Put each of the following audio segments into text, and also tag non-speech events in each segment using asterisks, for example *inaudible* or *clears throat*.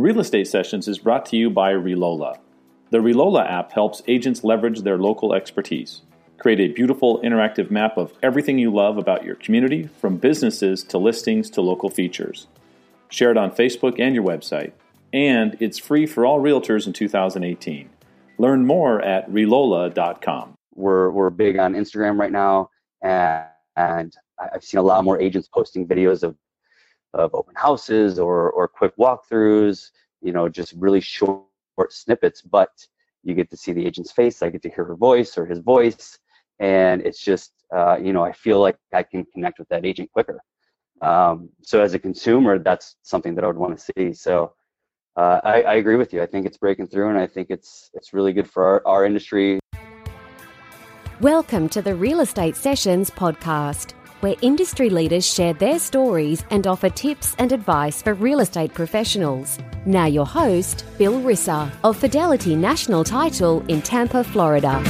The Real Estate Sessions is brought to you by Relola. The Relola app helps agents leverage their local expertise. Create a beautiful interactive map of everything you love about your community, from businesses to listings to local features. Share it on Facebook and your website. And it's free for all realtors in 2018. Learn more at relola.com. We're, we're big on Instagram right now, and, and I've seen a lot more agents posting videos of of open houses or or quick walkthroughs, you know, just really short snippets, but you get to see the agent's face, I get to hear her voice or his voice, and it's just uh, you know, I feel like I can connect with that agent quicker. Um, so as a consumer, that's something that I would want to see. So uh, I, I, agree with you. I think it's breaking through, and I think it's it's really good for our, our industry. Welcome to the Real Estate Sessions podcast where industry leaders share their stories and offer tips and advice for real estate professionals. Now, your host, Bill Risser of Fidelity National Title in Tampa, Florida.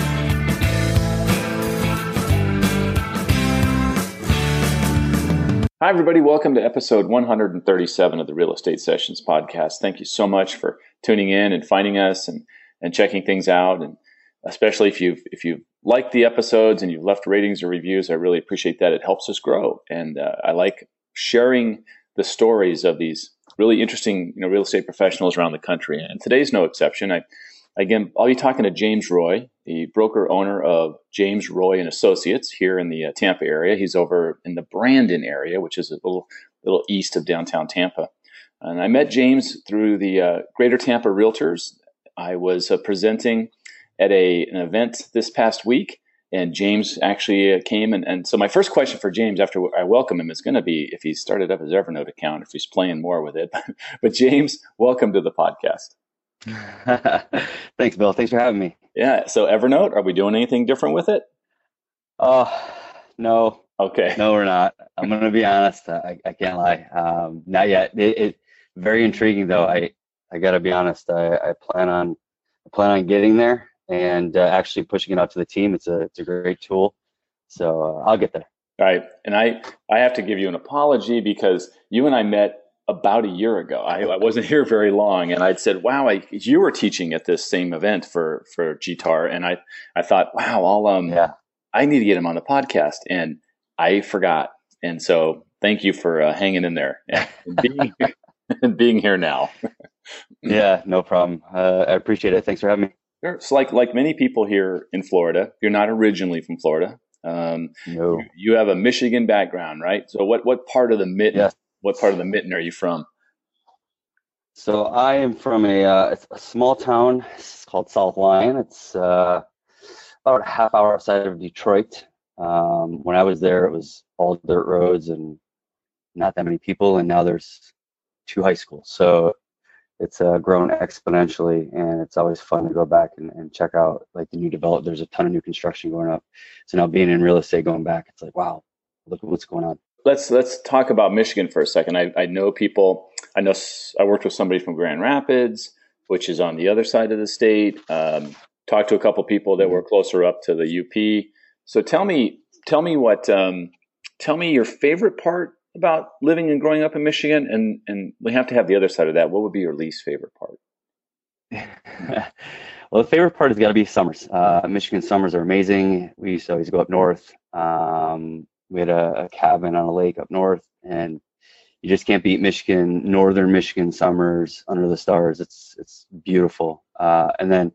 Hi, everybody. Welcome to episode 137 of the Real Estate Sessions podcast. Thank you so much for tuning in and finding us and, and checking things out. And especially if you've if you've liked the episodes and you've left ratings or reviews. I really appreciate that. It helps us grow, and uh, I like sharing the stories of these really interesting you know real estate professionals around the country. And today's no exception. I again I'll be talking to James Roy, the broker owner of James Roy and Associates here in the uh, Tampa area. He's over in the Brandon area, which is a little little east of downtown Tampa. And I met James through the uh, Greater Tampa Realtors. I was uh, presenting at a an event this past week, and James actually uh, came. And, and so my first question for James after I welcome him is going to be if he started up his Evernote account, if he's playing more with it. *laughs* but James, welcome to the podcast. *laughs* Thanks, Bill. Thanks for having me. Yeah. So Evernote, are we doing anything different with it? Oh, no. Okay. No, we're not. I'm going to be honest. I, I can't lie. Um, not yet. It, it, very intriguing though. I I got to be honest. I, I plan on I plan on getting there and uh, actually pushing it out to the team. It's a it's a great tool. So uh, I'll get there. All right, and I I have to give you an apology because you and I met about a year ago. I, I wasn't here very long, and I'd said, "Wow, I, you were teaching at this same event for for GTAR," and I I thought, "Wow, I'll um yeah. I need to get him on the podcast," and I forgot. And so, thank you for uh, hanging in there and being, *laughs* *laughs* and being here now. yeah, no problem. Uh, I appreciate it. Thanks for having me. So, like like many people here in Florida, you're not originally from Florida. Um, no. You, you, have a Michigan background, right? So, what what part of the mitten? Yes. What part of the mitten are you from? So, I am from a, uh, a small town it's called South Lyon. It's uh, about a half hour outside of Detroit. Um, when I was there, it was all dirt roads and not that many people, and now there's two high schools. So it's uh, grown exponentially and it's always fun to go back and, and check out like the new develop there's a ton of new construction going up. So now being in real estate going back it's like wow look at what's going on. Let's let's talk about michigan for a second. I, I know people i know i worked with somebody from grand rapids which is on the other side of the state. Um, talked to a couple people that were closer up to the up so tell me tell me what um, tell me your favorite part about living and growing up in Michigan? And and we have to have the other side of that. What would be your least favorite part? *laughs* well, the favorite part has got to be summers. Uh, Michigan summers are amazing. We used to always go up north. Um, we had a, a, cabin on a lake up north, and you just can't beat Michigan, northern Michigan summers under the stars. It's it's beautiful. Uh, and then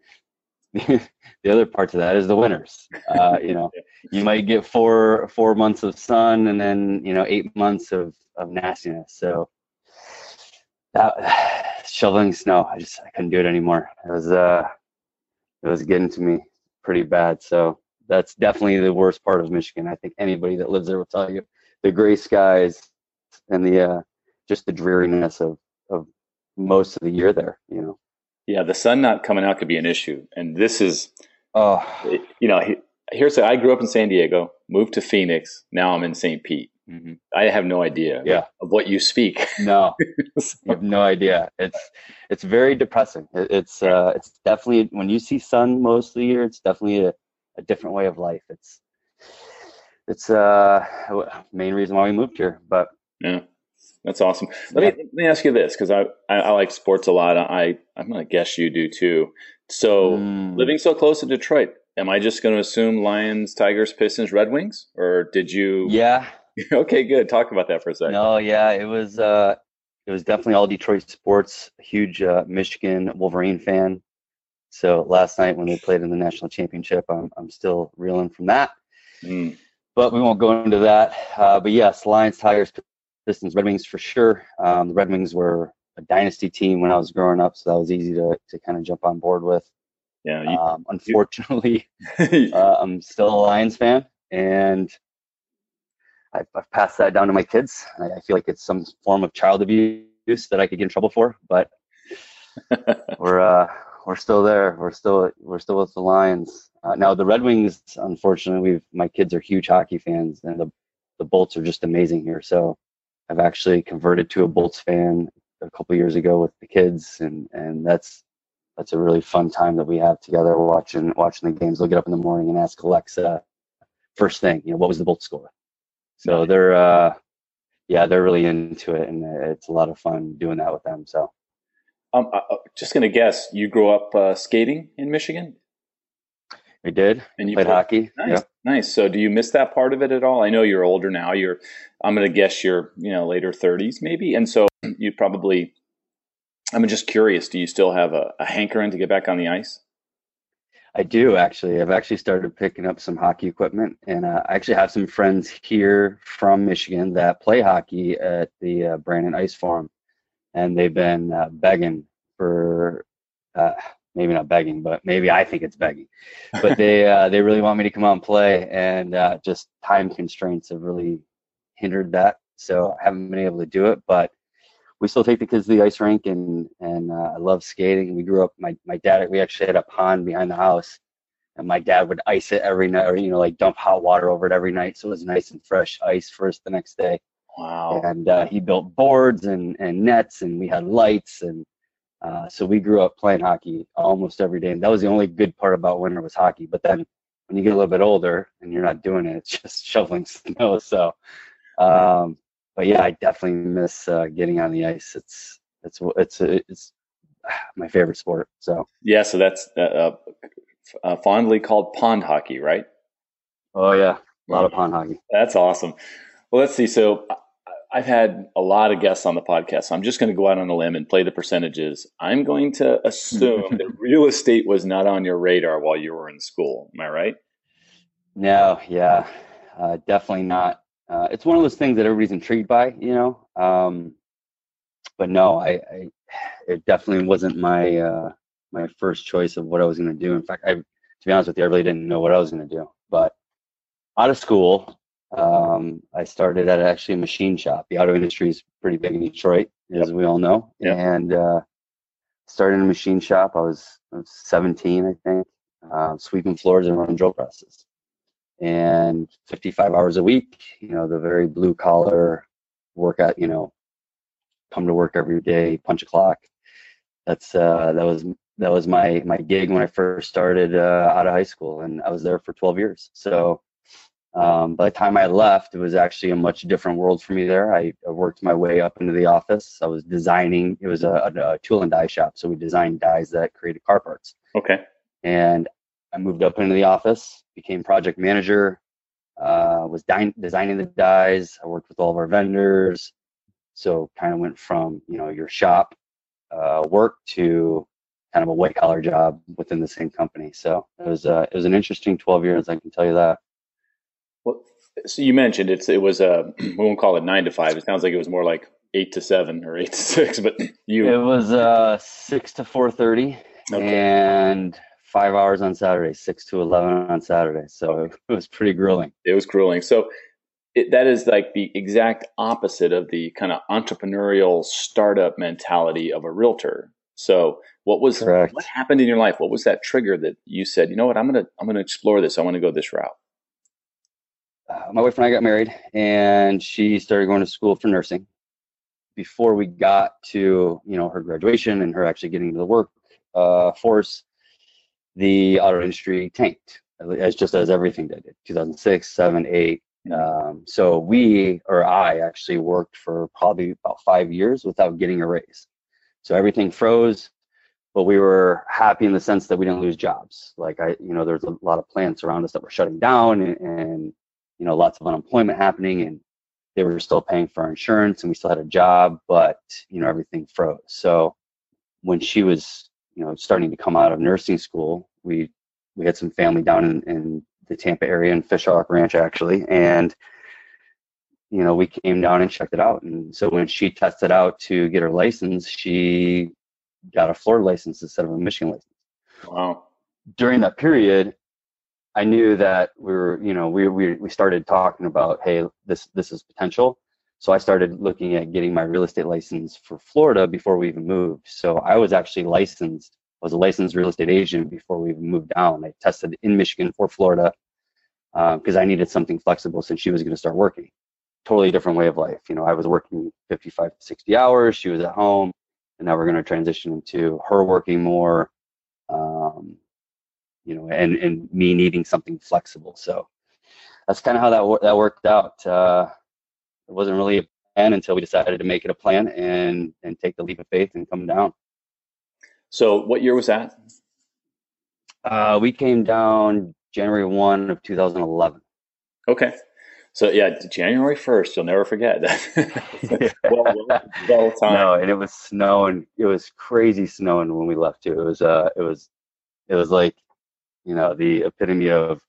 *laughs* the other part to that is the winters. Uh, you know, *laughs* you might get four four months of sun and then you know eight months of of nastiness. So that *sighs* shoveling snow, I just I couldn't do it anymore. It was uh, it was getting to me pretty bad. So that's definitely the worst part of Michigan. I think anybody that lives there will tell you the gray skies and the uh, just the dreariness of of most of the year there. You know. Yeah, the sun not coming out could be an issue, and this is, oh, you know, here's I grew up in San Diego, moved to Phoenix, now I'm in St. Pete. Mm-hmm. I have no idea yeah. of what you speak. *laughs* No, so. you have no idea. It's it's very depressing. It, it's uh, it's definitely when you see sun most of the year, it's definitely a, a different way of life. It's it's uh main reason why we moved here. But yeah, That's awesome. Let me let me ask you this because I, I, I like sports a lot. I I'm gonna guess you do too. So Mm. living so close to Detroit, am I just going to assume Lions, Tigers, Pistons, Red Wings, or did you? Yeah. *laughs* okay, good. Talk about that for a second. No, yeah, it was uh it was definitely all Detroit sports. Huge uh, Michigan Wolverine fan. So last night when they played in the national championship, I'm I'm still reeling from that. Mm, But we won't go into that. Uh, but yes, Lions, Tigers, Pistons, Red Wings for sure. Um, the Red Wings were a dynasty team when I was growing up, so that was easy to to kind of jump on board with. yeah. You, Um, unfortunately, *laughs* uh, I'm still a Lions fan, and I've, I've passed that down to my kids. I, I feel like it's some form of child abuse that I could get in trouble for, but *laughs* we're uh, we're still there. We're still we're still with the Lions. Uh, now the Red Wings, unfortunately, we've my kids are huge hockey fans, and the the Bolts are just amazing here. So I've actually converted to a Bolts fan a couple years ago with the kids, and and that's that's a really fun time that we have together watching watching the games. They'll get up in the morning and ask Alexa first thing, you know, what was the Bolts score? So they're uh, yeah, they're really into it, and it's a lot of fun doing that with them. So um, I, I'm just going to guess you grew up uh, skating in Michigan, we did and you played hockey. Nice, Yeah. nice. So, do you miss that part of it at all? I know you're older now. You're, I'm going to guess you're, you know, later 30s maybe, and so you probably. I'm just curious. Do you still have a, a hankering to get back on the ice? I do actually. I've actually started picking up some hockey equipment, and uh, I actually have some friends here from Michigan that play hockey at the uh, Brandon Ice Forum, and they've been uh, begging for, uh, maybe not begging, but maybe I think it's begging, but they *laughs* uh, they really want me to come out and play, and uh, just time constraints have really hindered that, so I haven't been able to do it, but we still take the kids to the ice rink and and uh, I love skating. We grew up. My my dad. We actually had a pond behind the house, and my dad would ice it every night, or you know, like dump hot water over it every night, so it was nice and fresh ice for us the next day. Wow. And uh, he built boards and and nets, and we had lights, and uh, so we grew up playing hockey almost every day. And that was the only good part about winter was hockey. But then when you get a little bit older and you're not doing it, *laughs* it's just shoveling snow. So. Um, but yeah, I definitely miss uh, getting on the ice. It's it's it's it's *sighs* my favorite sport. So Yeah. So that's uh, uh, uh, fondly called pond hockey, right? oh yeah, a lot of pond hockey. That's awesome. Well, let's see. So I've had a lot of guests on the podcast. So I'm just going to go out on a limb and play the percentages. I'm going to assume *laughs* that real estate was not on your radar while you were in school. Am I right? No, yeah, uh, definitely not. Uh, it's one of those things that everybody's intrigued by, you know. Um, but no, I, I it definitely wasn't my uh, my first choice of what I was going to do. In fact, I to be honest with you, I really didn't know what I was going to do. But out of school, um, I started at actually a machine shop. The auto industry is pretty big in Detroit, as we all know. Yep. And uh, started in a machine shop. I was, I was 17, I think, uh, sweeping floors and running drill presses. And 55 hours a week, you know, the very blue collar workout, you know, come to work every day, punch a clock. That's uh, that was that was my my gig when I first started uh, out of high school, and I was there for 12 years. So um, by the time I left, it was actually a much different world for me there. I, worked my way up into the office. I was designing. It was a, a, a tool and die shop, so we designed dies that created car parts. Okay. And I moved up into the office, became project manager, uh, was di- designing the dies. I worked with all of our vendors. So kind of went from you know your shop uh, work to kind of a white collar job within the same company. So it was uh, it was an interesting 12 years, I can tell you that. Well, so you mentioned it's it was a *clears throat* we won't call it nine to five. It sounds like it was more like eight to seven or eight to six. But *clears throat* you It was uh, six to 4:30 Okay. and five hours on Saturday, six to 11 on Saturday. So it was pretty grueling. it was grueling. So it, that is like the exact opposite of the kind of entrepreneurial startup mentality of a realtor. So what was Correct. what happened in your life? What was that trigger that you said, you know what, I'm gonna I'm gonna explore this. I want to go this route. Uh, my wife and I got married, and she started going to school for nursing. Before we got to you know her graduation and her actually getting to the work uh, force, the auto industry tanked, as just as everything did. 2006, 7, 8, Mm-hmm. Um, so we, or I actually worked for probably about five years without getting a raise. So everything froze, but we were happy in the sense that we didn't lose jobs. Like I, you know, there's a lot of plants around us that were shutting down and, and you know, lots of unemployment happening and they were still paying for our insurance and we still had a job, but you know, everything froze. So when she was, you know, starting to come out of nursing school, we we had some family down in, in the Tampa area in Fishhawk Ranch actually, and you know, we came down and checked it out. And so when she tested out to get her license, she got a Florida license instead of a Michigan license. Wow. During that period, I knew that we were, you know, we we we started talking about, hey, this this is potential. So I started looking at getting my real estate license for Florida before we even moved. So I was actually licensed, I was a licensed real estate agent before we even moved down. I tested in Michigan for Florida because um, I needed something flexible since she was going to start working. Totally different way of life. You know, I was working 55 to 60 hours. She was at home, and now we're going to transition into her working more. Um, you know, and and me needing something flexible. So that's kind of how that that worked out. Uh, it wasn't really a plan until we decided to make it a plan and and take the leap of faith and come down. So, what year was that? Uh, we came down January one of 2011. Okay. So yeah, January first, you'll never forget that. *laughs* well, well, well *laughs* no, and it was snowing. It was crazy snowing when we left too. It was uh, it was, it was like you know, the epitome of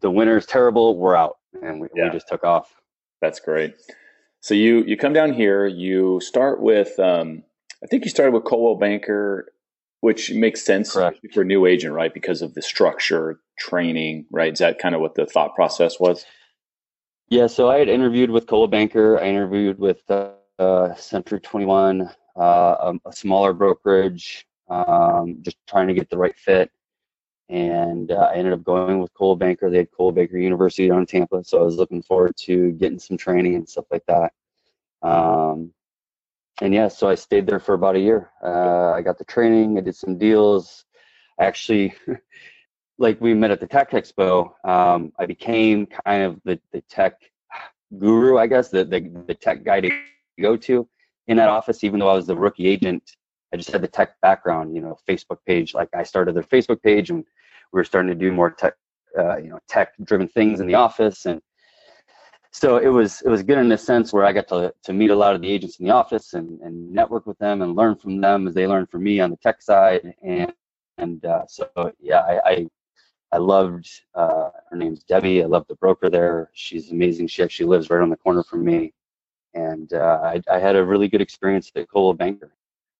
the winter is terrible, we're out, and we, yeah. we just took off. That's great. So you you come down here, you start with, um, I think you started with Coldwell Banker, which makes sense Correct. for a new agent, right? Because of the structure, training, right? Is that kind of what the thought process was? Yeah. So I had interviewed with Coldwell Banker. I interviewed with uh, uh, Century 21, uh, a, a, smaller brokerage, um, just trying to get the right fit and uh, I ended up going with Coldwell Banker. They had Coldwell Banker University in Tampa, so I was looking forward to getting some training and stuff like that. Um, and yeah, so I stayed there for about a year. Uh, I got the training. I did some deals. I actually, *laughs* like we met at the Tech Expo, um, I became kind of the, the tech guru, I guess, the, the the tech guy to go to in that office. Even though I was the rookie agent, I just had the tech background. You know, Facebook page. Like I started their Facebook page and we were starting to do more tech, uh, you know, tech-driven things in the office, and so it was it was good in a sense where I got to to meet a lot of the agents in the office and, and network with them and learn from them as they learned from me on the tech side, and and uh, so yeah, I, I I loved uh, her name's Debbie. I love the broker there. She's amazing. She actually lives right on the corner from me, and uh, I, I, had a really good experience at Coldwell Banker.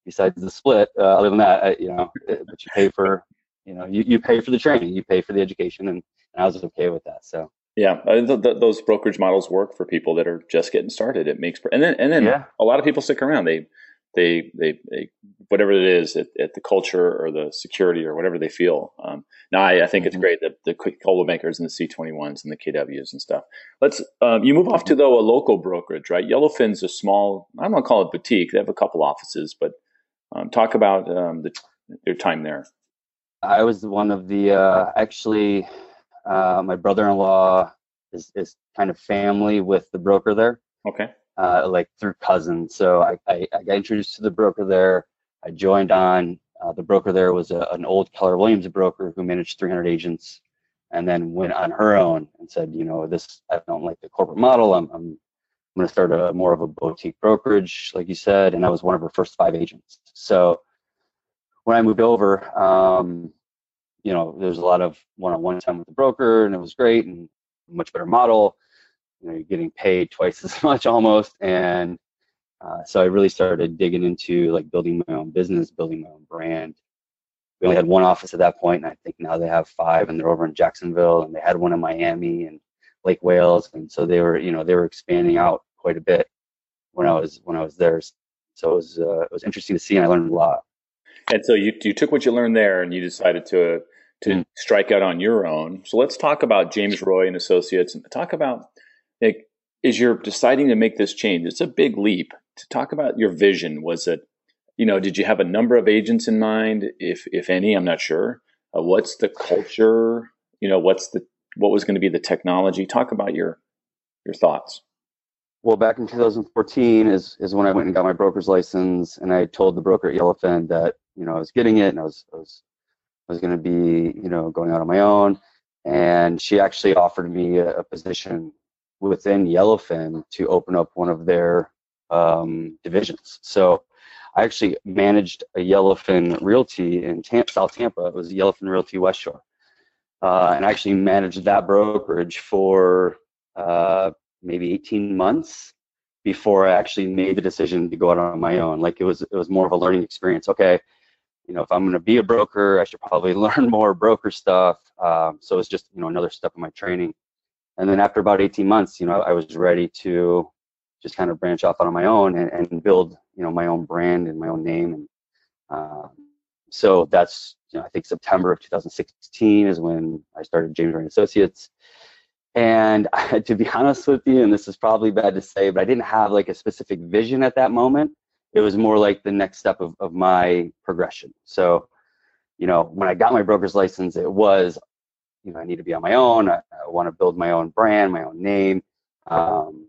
Besides the split, uh, other than that, I, you know, but you pay for you know, you, you pay for the training, you pay for the education, and, and I was okay with that. So yeah, th- th- those brokerage models work for people that are just getting started. It makes and then and then yeah. a lot of people stick around. They they they, they whatever it is at, at, the culture or the security or whatever they feel. Um, now I, I think mm-hmm. it's great that the Coldwell Bankers and the C21s and the KWs and stuff. Let's um, you move off to though a local brokerage, right? Yellowfin's a small. I don't want to call it boutique. They have a couple offices, but um, talk about um, the, their time there. I was one of the uh, actually uh, my brother-in-law is is kind of family with the broker there. Okay. Uh, like through cousins. So I, I, I, got introduced to the broker there. I joined on. Uh, the broker there was a, an old Keller Williams broker who managed 300 agents, and then went on her own and said, you know, this I don't like the corporate model. I'm I'm, I'm going to start a more of a boutique brokerage, like you said, and I was one of her first five agents. So when I moved over, um, you know, there's a lot of one-on-one time with the broker, and it was great and much better model. You know, you're getting paid twice *laughs* as much almost, and uh, so I really started digging into like building my own business, building my own brand. We only had one office at that point, and I think now they have five, and they're over in Jacksonville, and they had one in Miami and Lake Wales, and so they were, you know, they were expanding out quite a bit when I was when I was there. So it was uh, it was interesting to see, and I learned a lot. And so you you took what you learned there, and you decided to to mm. strike out on your own. So let's talk about James Roy and Associates, and talk about like is you're deciding to make this change. It's a big leap. To talk about your vision, was it you know did you have a number of agents in mind, if if any? I'm not sure. Uh, what's the culture? You know, what's the what was going to be the technology? Talk about your your thoughts. Well, back in 2014 is is when I went and got my broker's license, and I told the broker at Yellowfin that you know I was getting it, and I was I was I was going to be you know going out on my own, and she actually offered me a, a position within Yellowfin to open up one of their um, divisions. So I actually managed a Yellowfin Realty in Tampa, South Tampa. It was Yellowfin Realty West Shore, uh, and I actually managed that brokerage for uh, maybe 18 months before I actually made the decision to go out on my own. Like it was, it was more of a learning experience. Okay, you know, if I'm going to be a broker, I should probably *laughs* learn more broker stuff. Um, so it's just, you know, another step in my training. And then after about 18 months, you know, I was ready to just kind of branch off on my own and, and build, you know, my own brand and my own name. And uh, so that's, you know, I think September of 2016 is when I started James Roy Associates. And *laughs* I, to be honest with you, and this is probably bad to say, but I didn't have like a specific vision at that moment. It was more like the next step of, of my progression. So, you know, when I got my broker's license, it was, you know, I need to be on my own. I, I want to build my own brand, my own name. Um,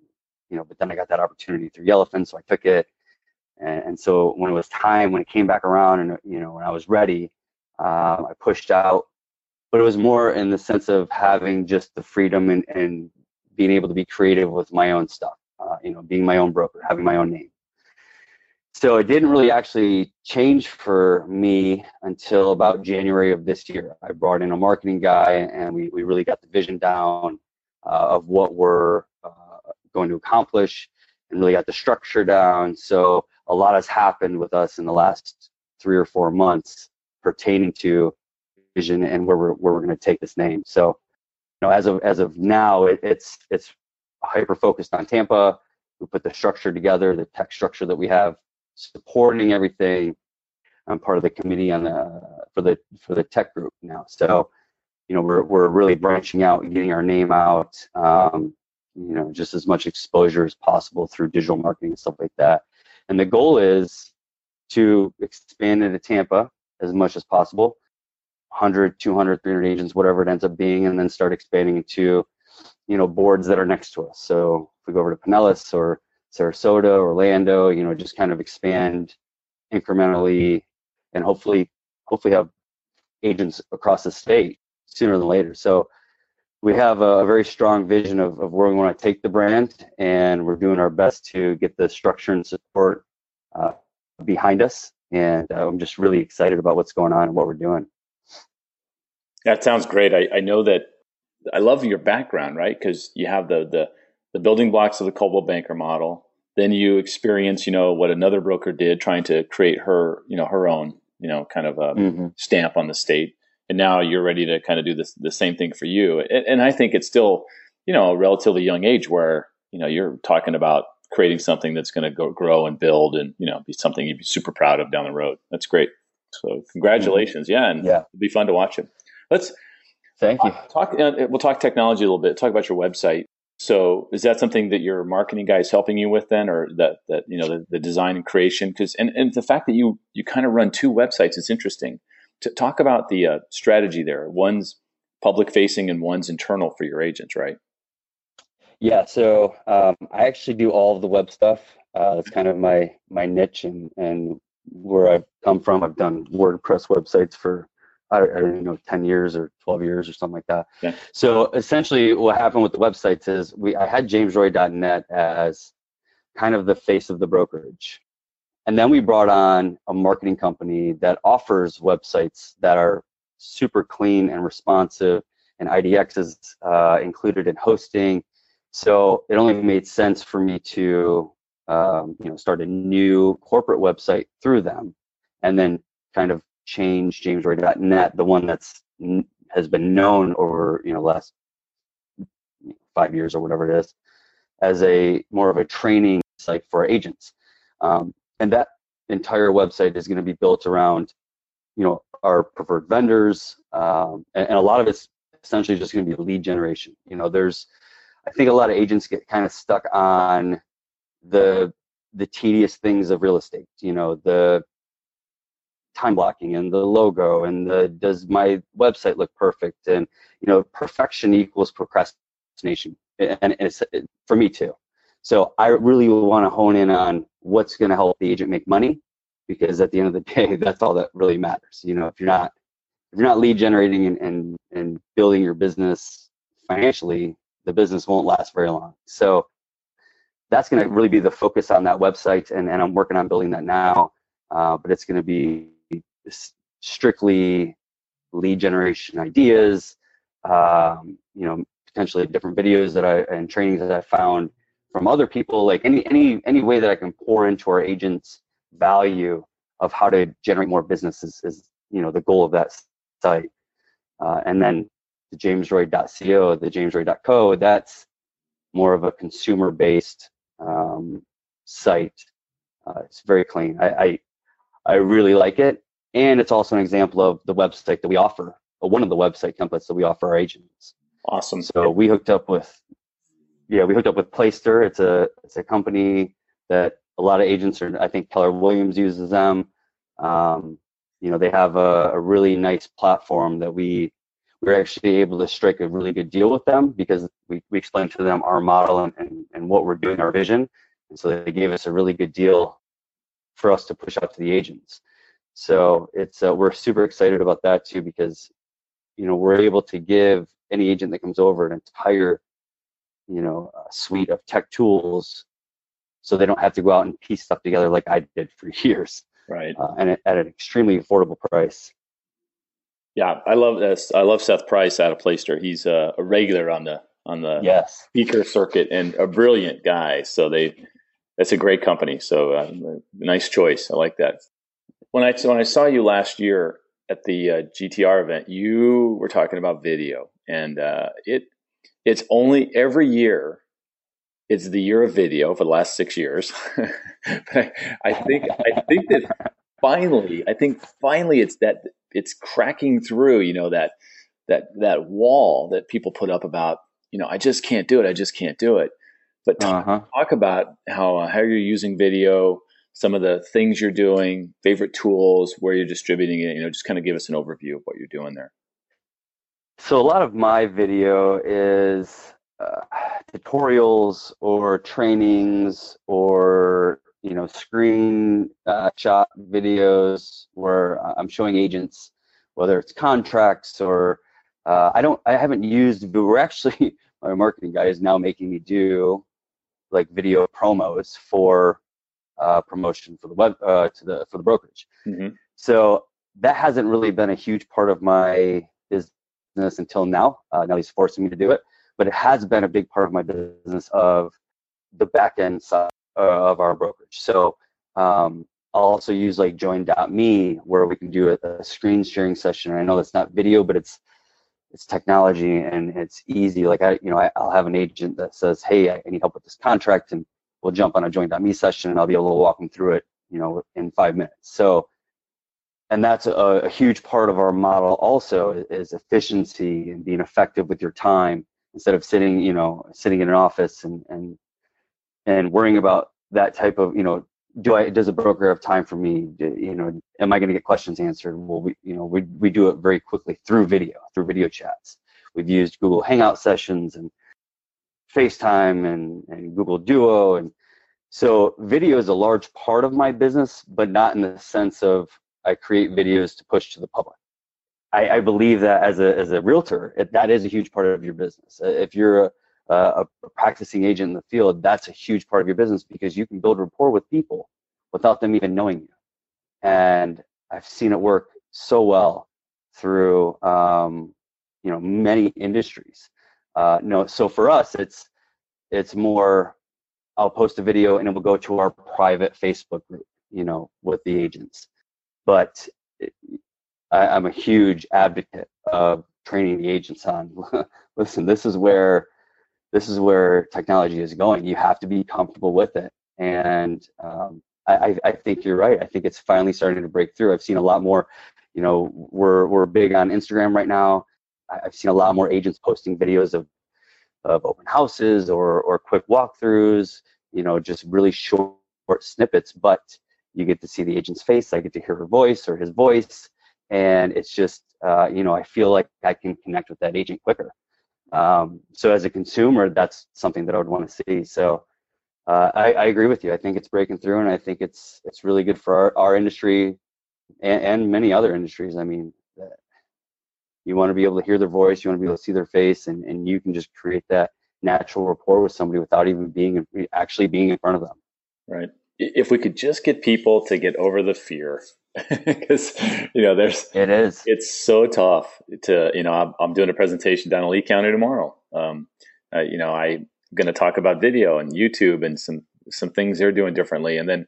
you know, but then I got that opportunity through Yellowfin, so I took it. And, and, so when it was time, when it came back around, and you know, when I was ready, um, I pushed out but it was more in the sense of having just the freedom and, and being able to be creative with my own stuff, uh, you know, being my own broker, having my own name. So it didn't really actually change for me until about January of this year. I brought in a marketing guy and we, we really got the vision down uh, of what we're uh, going to accomplish and really got the structure down. So a lot has happened with us in the last three or four months pertaining to vision and where we're where we're going to take this name. So, you know, as of as of now, it, it's it's hyper focused on Tampa. We put the structure together, the tech structure that we have supporting everything. I'm part of the committee on the for the for the tech group now. So, you know, we're we're really branching out and getting our name out. Um, you know, just as much exposure as possible through digital marketing and stuff like that. And the goal is to expand into Tampa as much as possible 100, 200, 300 agents, whatever it ends up being, and then start expanding to, you know, boards that are next to us. So if we go over to Pinellas or Sarasota, Orlando, you know, just kind of expand incrementally and hopefully, hopefully have agents across the state sooner than later. So we have a, a very strong vision of, of where we want to take the brand, and we're doing our best to get the structure and support uh, behind us. And uh, I'm just really excited about what's going on and what we're doing. That sounds great. I, I know that I love your background, right? Because you have the, the the building blocks of the Coldwell Banker model. Then you experience, you know, what another broker did, trying to create her, you know, her own, you know, kind of a mm-hmm. stamp on the state. And now you're ready to kind of do this the same thing for you. And, and I think it's still, you know, a relatively young age where you know you're talking about creating something that's going to go grow and build and you know be something you'd be super proud of down the road. That's great. So congratulations, yeah, and yeah. it'll be fun to watch it. Let's thank you. Talk. Uh, we'll talk technology a little bit. Talk about your website. So, is that something that your marketing guy is helping you with then, or that that you know the, the design and creation? Because and, and the fact that you you kind of run two websites is interesting. To talk about the uh, strategy there. One's public facing and one's internal for your agents, right? Yeah. So um, I actually do all of the web stuff. Uh, that's kind of my my niche and and where I've come from. I've done WordPress websites for I don't, I don't know, 10 years or 12 years or something like that. Yeah. So essentially what happened with the websites is we I had jamesroy.net as kind of the face of the brokerage. And then we brought on a marketing company that offers websites that are super clean and responsive and IDX is uh, included in hosting. So it only made sense for me to um, you know start a new corporate website through them and then kind of change jamesroy.net, the one that's has been known over you know last five years or whatever it is, as a more of a training site for agents. Um, and that entire website is going to be built around you know our preferred vendors, um, and, and a lot of it's essentially just going to be lead generation. You know, there's I think a lot of agents get kind of stuck on the the tedious things of real estate. You know, the time blocking and the logo and the does my website look perfect and you know perfection equals procrastination and it's for me too so i really want to hone in on what's going to help the agent make money because at the end of the *laughs* day that's all that really matters you know if you're not if you're not lead generating and and, and building your business financially the business won't last very long. So that's going to really be the focus on that website and, and i'm working on building that now uh, but it's going to be strictly lead generation ideas, um, you know, potentially different videos that I and trainings that I found from other people, like any any any way that I can pour into our agents' value of how to generate more business is, is you know the goal of that site. Uh, and then the jamesroy.co, the jamesroy.co, that's more of a consumer-based um, site. Uh, it's very clean. I, I I really like it. And it's also an example of the website that we offer, or one of the website templates that we offer our agents. Awesome. So we hooked up with, yeah, we hooked up with Placester. It's a it's a company that a lot of agents are. I think Keller Williams uses them. Um, you know, they have a, a really nice platform that we we are actually able to strike a really good deal with them because we, we explained to them our model and, and, and what we're doing, our vision. And so they gave us a really good deal for us to push out to the agents. So it's uh, we're super excited about that too because you know we're able to give any agent that comes over an entire you know a suite of tech tools so they don't have to go out and piece stuff together like I did for *laughs* years. Right. Uh, and at an extremely affordable price. Yeah, I love this. I love Seth Price out of Placester. He's a, a regular on the on the yes. speaker circuit and a brilliant guy. So they that's a great company. So uh, nice choice. I like that. When I when I saw you last year at the uh, GTAR event, you were talking about video, and uh, it it's only every year. It's the year of video for the last six years. *laughs* I, I think I think that finally, I think finally, it's that it's cracking through. You know that that that wall that people put up about you know I just can't do it. I just can't do it but talk, uh-huh. talk about how uh, how you're using video, some of the things you're doing, favorite tools, where you're distributing it. You know, just kind of give us an overview of what you're doing there. So a lot of my video is uh, tutorials or trainings or you know screen uh, shot videos where I'm showing agents whether it's contracts or uh, I don't I haven't used we're actually *laughs* my marketing guy is now making me do like video promos for uh, promotion for the web uh, to the for the brokerage. Mm-hmm. So that hasn't really been a huge part of my business until now. Uh, now he's forcing me to do it, but it has been a big part of my business of the back end side of our brokerage. So um, I'll also use like join.me where we can do a, a screen sharing session. I know that's not video, but it's it's technology and it's easy. Like I, you know, I, will have an agent that says, "Hey, I need help with this contract," and we'll jump on a join.me session, and I'll be able to walk them through it, you know, in five minutes. So, and that's a, a huge part of our model. Also, is efficiency and being effective with your time instead of sitting, you know, sitting in an office and and and worrying about that type of, you know, do I does a broker have time for me? Do, you know, am I going to get questions answered? Well, we you know we we do it very quickly through video, through video chats. We've used Google Hangout sessions and FaceTime and and Google Duo, and so video is a large part of my business, but not in the sense of I create videos to push to the public. I, I believe that as a as a realtor, it, that is a huge part of your business. If you're a a, a practicing agent in the field, that's a huge part of your business because you can build rapport with people without them even knowing you. And I've seen it work so well through um, you know many industries. Uh, no, so for us, it's it's more. I'll post a video and it will go to our private Facebook group, you know, with the agents. But I, I'm a huge advocate of training the agents on. *laughs* listen, this is where this is where technology is going. You have to be comfortable with it. And um, I, I think you're right. I think it's finally starting to break through. I've seen a lot more, you know, we're, we're big on Instagram right now. I've seen a lot more agents posting videos of, of open houses or, or quick walkthroughs, you know, just really short snippets. But you get to see the agent's face. I get to hear her voice or his voice, and it's just uh, you know I feel like I can connect with that agent quicker. Um, so as a consumer, that's something that I would want to see. So uh, I, I, agree with you. I think it's breaking through, and I think it's it's really good for our, our industry and, and many other industries. I mean, you want to be able to hear their voice, you want to be able to see their face, and, and you can just create that natural rapport with somebody without even being actually being in front of them. Right. If we could just get people to get over the fear, *laughs* because you know, there's it is it's so tough to you know. I'm, I'm doing a presentation down in Lee County tomorrow. Um, uh, you know, I'm going to talk about video and YouTube and some some things they're doing differently, and then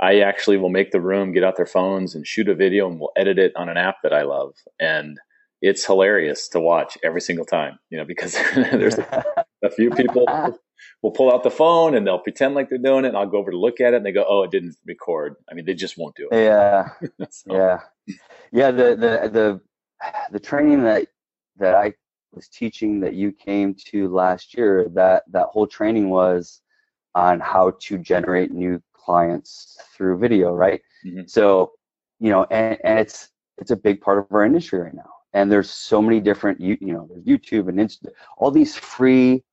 I actually will make the room get out their phones and shoot a video, and we'll edit it on an app that I love, and it's hilarious to watch every single time. You know, because *laughs* there's a few people *laughs* will pull out the phone and they'll pretend like they're doing it. And I'll go over to look at it and they go, "Oh, it didn't record." I mean, they just won't do it. Yeah, *laughs* so. yeah, yeah. The the the the training that that I was teaching that you came to last year, that that whole training was on how to generate new clients through video, right? Mm-hmm. So, you know, and, and it's it's a big part of our industry right now. And there's so many different, you, you know, there's YouTube and Insta, all these free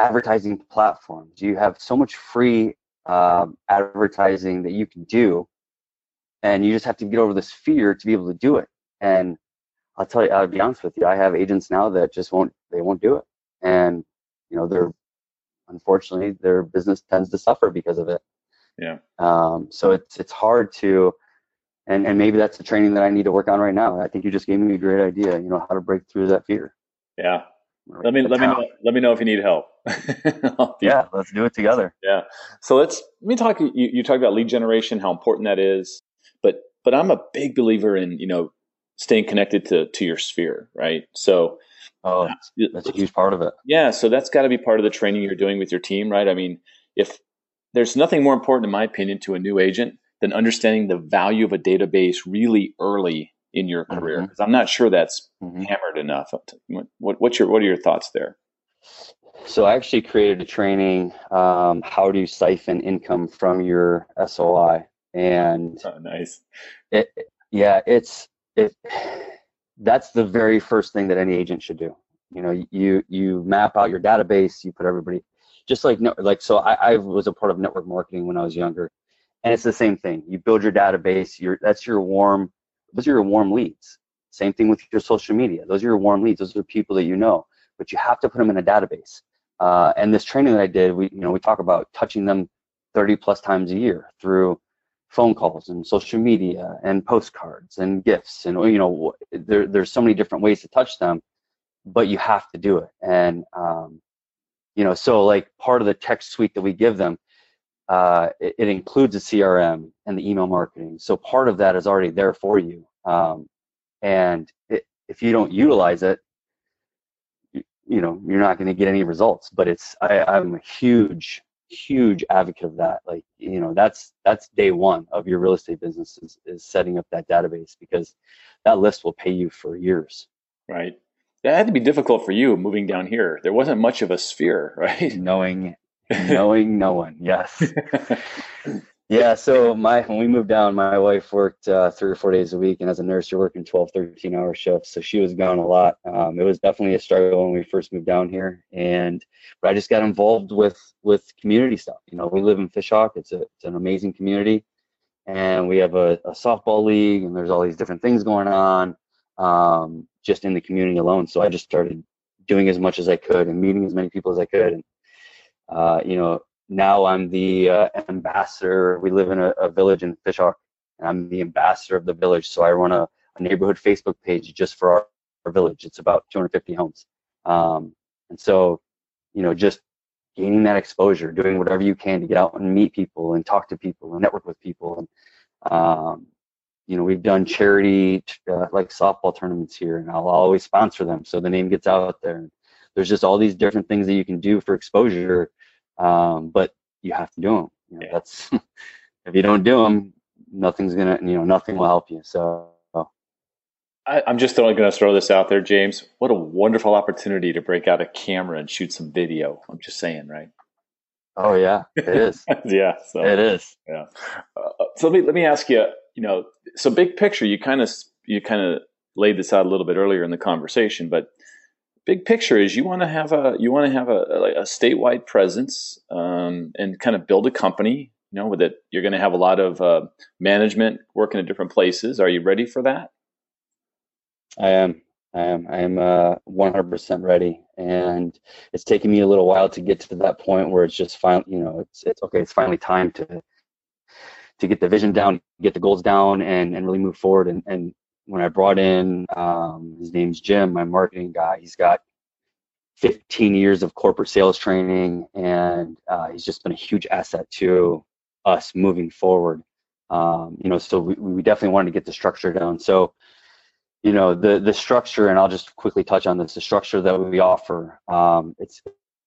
advertising platforms. You have so much free um, advertising that you can do, and you just have to get over this fear to be able to do it. And I'll tell you, I'll be honest with you, I have agents now that just won't, they won't do it, and you know, they're unfortunately their business tends to suffer because of it. Yeah. Um, so it's it's hard to, and and maybe that's the training that I need to work on right now. I think you just gave me a great idea. You know how to break through that fear. Yeah, let me let me know, let me know if you need help. *laughs* yeah, let's do it together. Yeah. So let's let me talk. You, you talked about lead generation, how important that is, but but I'm a big believer in you know staying connected to to your sphere, right? So. Oh, that's a huge part of it. Yeah, so that's got to be part of the training you're doing with your team, right? I mean, if there's nothing more important, in my opinion, to a new agent than understanding the value of a database really early in your career? Because mm-hmm. I'm not sure that's mm-hmm. hammered enough. What, what's your what are your thoughts there? So I actually created a training, um, how do you siphon income from your SOI, and *laughs* oh, nice. It, yeah, it's it. That's the very first thing that any agent should do. You know, you you map out your database, you put everybody, just like no, like so. I, I was a part of network marketing when I was younger, and it's the same thing. You build your database. Your that's your warm those are your warm leads. Same thing with your social media. Those are your warm leads. Those are people that you know, but you have to put them in a database. Uh, and this training that I did, we you know we talk about touching them 30 plus times a year through phone calls and social media and postcards and gifts and you know there, there's so many different ways to touch them, but you have to do it. And um, you know so like part of the text suite that we give them uh, it, it, includes the CRM and the email marketing. So part of that is already there for you. Um, and it, if you don't utilize it, you, you know, you're not going to get any results. But it's I, I'm a huge, huge advocate of that. Like you know, that's that's day one of your real estate business is, is setting up that database because that list will pay you for years. Right. That had to be difficult for you moving down here. There wasn't much of a sphere, *laughs* right? Knowing knowing no one. Yes. yeah. So my when we moved down, my wife worked uh, three or four days a week, and as a nurse, you're working 12, 13 hour shifts. So she was gone a lot. Um, it was definitely a struggle when we first moved down here, and but I just got involved with with community stuff. You know, we live in Fishhawk. It's a it's an amazing community, and we have a, a softball league, and there's all these different things going on. Um, just in the community alone. So I just started doing as much as I could and meeting as many people as I could. And uh, you know, now I'm the uh, ambassador. We live in a, a, village in Fishhawk, and I'm the ambassador of the village. So I run a, a neighborhood Facebook page just for our, our village. It's about 250 homes. Um, and so, you know, just gaining that exposure, doing whatever you can to get out and meet people and talk to people and network with people. And, um, you know, we've done charity uh, like softball tournaments here, and I'll always sponsor them so the name gets out there. There's just all these different things that you can do for exposure um, but you have to do them. You know, yeah. That's *laughs* if you don't do them, nothing's gonna you know nothing will help you. So. I, I'm just only going to throw this out there, James. What a wonderful opportunity to break out a camera and shoot some video. I'm just saying, right? Oh yeah, it is. *laughs* yeah, so, it is. Yeah. Uh, so let me let me ask you. You know, so big picture, you kind of you kind of laid this out a little bit earlier in the conversation, but big picture is you want to have a you want to have a, a, statewide presence um, and kind of build a company. You know, with it, you're going to have a lot of uh, management working at different places. Are you ready for that? I am. I am. I am uh, 100% ready, and it's taken me a little while to get to that point where it's just finally, you know, it's it's okay. It's finally time to to get the vision down, get the goals down, and and really move forward. And and when I brought in, um, his name's Jim, my marketing guy. He's got 15 years of corporate sales training, and uh, he's just been a huge asset to us moving forward. Um, you know, so we, we definitely wanted to get the structure down. So you know the the structure and i'll just quickly touch on this the structure that we offer um, it's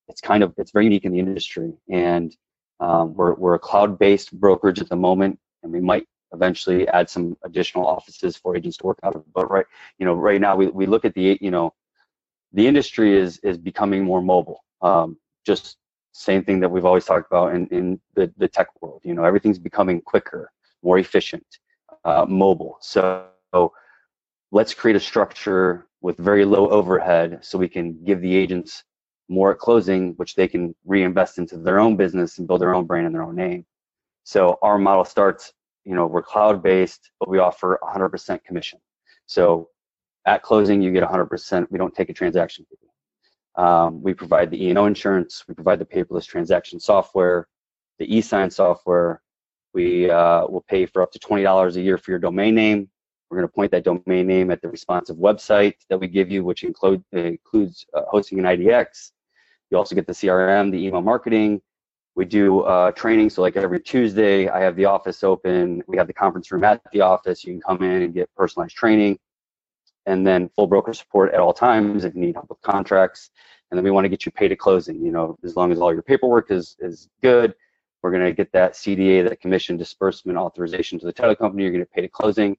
it's kind of it's very unique in the industry and um, we're, we're a cloud-based brokerage at the moment and we might eventually add some additional offices for agents to work out of. But right you know right now we, we look at the you know the industry is is becoming more mobile. Um, just same thing that we've always talked about in, in the, the tech world. You know everything's becoming quicker more efficient uh, mobile. So let's create a structure with very low overhead so we can give the agents more at closing, which they can reinvest into their own business and build their own brand and their own name. So our model starts, you know, we're cloud based, but we offer 100% commission. So at closing, you get 100%. We don't take a transaction fee. Um, we provide the E&O insurance. We provide the paperless transaction software, the e-sign software. We uh, will pay for up to $20 a year for your domain name. We're going to point that domain name at the responsive website that we give you, which include, includes uh, hosting an IDX. You also get the CRM, the email marketing. We do uh, training, so like every Tuesday, I have the office open. We have the conference room at the office. You can come in and get personalized training, and then full broker support at all times if you need help with contracts. And then we want to get you paid at closing. You know, as long as all your paperwork is is good, we're going to get that CDA, that commission disbursement authorization to the title company. You're going to pay at closing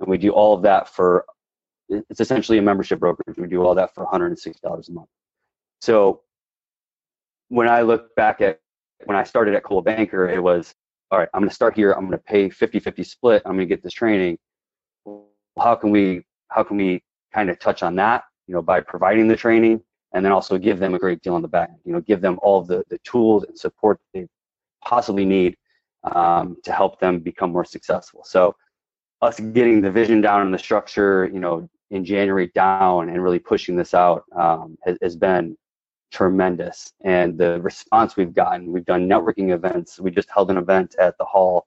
and we do all of that for it's essentially a membership brokerage. We do all that for $160 a month. So when I look back at when I started at Coldwell Banker, it was all right. I'm going to start here. I'm going to pay 50-50 split. I'm going to get this training. How can we how can we kind of touch on that? You know, by providing the training and then also give them a great deal on the back. You know, give them all the the tools and support they possibly need um, to help them become more successful. So us getting the vision down and the structure, you know, in January down and really pushing this out um, has, has, been tremendous. And the response we've gotten, we've done networking events. We just held an event at the hall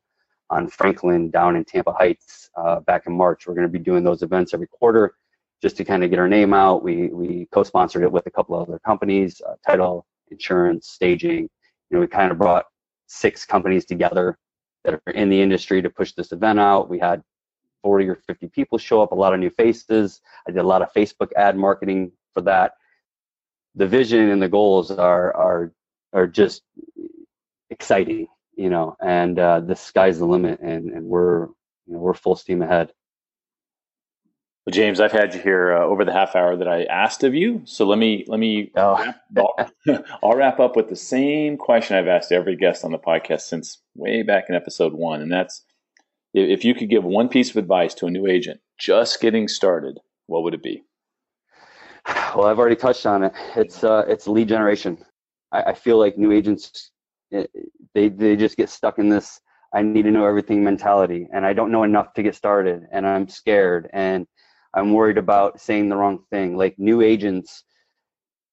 on Franklin down in Tampa Heights uh, back in March. We're going to be doing those events every quarter just to kind of get our name out. We we co-sponsored it with a couple of other companies, uh, title, insurance, staging. You know, we kind of brought six companies together that are in the industry to push this event out. We had 40 or 50 people show up, a lot of new faces. I did a lot of Facebook ad marketing for that. The vision and the goals are are are just exciting, you know, and uh, the sky's the limit, and and we're you know we're full steam ahead. Well, James, I've had you here uh, over the half hour that I asked of you, so let me let me oh. wrap, *laughs* I'll wrap up with the same question I've asked every guest on the podcast since way back in episode one, and that's if you could give one piece of advice to a new agent just getting started, what would it be? *sighs* Well, I've already touched on it. It's uh, it's lead generation. I, I feel like new agents it, they they just get stuck in this I need to know everything mentality, and I don't know enough to get started, and I'm scared, and I'm worried about saying the wrong thing. Like new agents,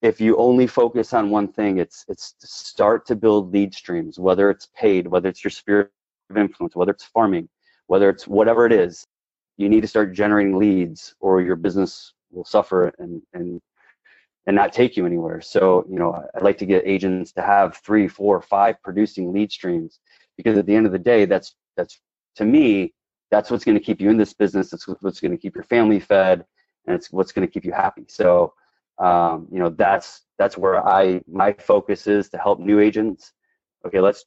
if you only focus on one thing, it's it's start to build lead streams, whether it's paid, whether it's your sphere of influence, whether it's farming whether it's whatever it is, you need to start generating leads or your business will suffer and and and not take you anywhere. So, you know, I'd like to get agents to have three, four, five producing lead streams because at the end of the day, that's that's to me, that's what's going to keep you in this business. That's what's going to keep your family fed, and it's what's going to keep you happy. So, um, you know, that's that's where I my focus is to help new agents. Okay, let's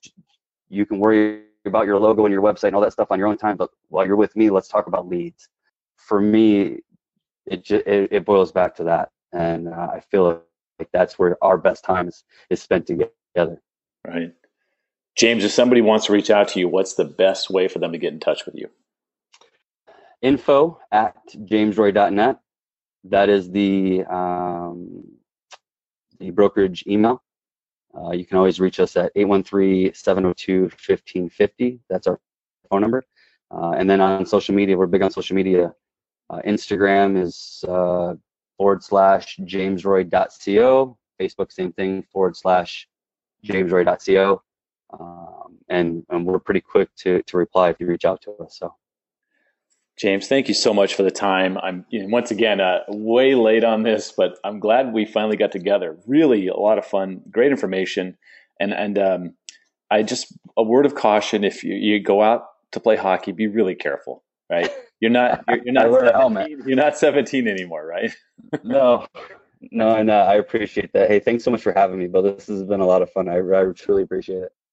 you can worry about your logo and your website and all that stuff on your own time. But while you're with me, let's talk about leads. For me, it it, it boils back to that, and uh, I feel like that's where our best time is, is spent together. Right. James, if somebody wants to reach out to you, what's the best way for them to get in touch with you? Info at jamesroy.net. That is the um, the brokerage email. Uh, you can always reach us at 813-702-1550. That's our phone number. Uh, and then on social media, we're big on social media. Uh, Instagram is uh, forward slash jamesroy.co. Facebook, same thing, forward slash jamesroy.co. Um, and, and we're pretty quick to, to reply if you reach out to us. So. James, thank you so much for the time. I'm you know, once again uh, way late on this, but I'm glad we finally got together. Really, a lot of fun, great information, and and um, I just a word of caution: if you, you go out to play hockey, be really careful. Right? *laughs* You're not you're, you're not 17, you're not 17 anymore, right? *laughs* no, no, and uh, I appreciate that. Hey, thanks so much for having me, Bill. This has been a lot of fun. I, I truly appreciate it.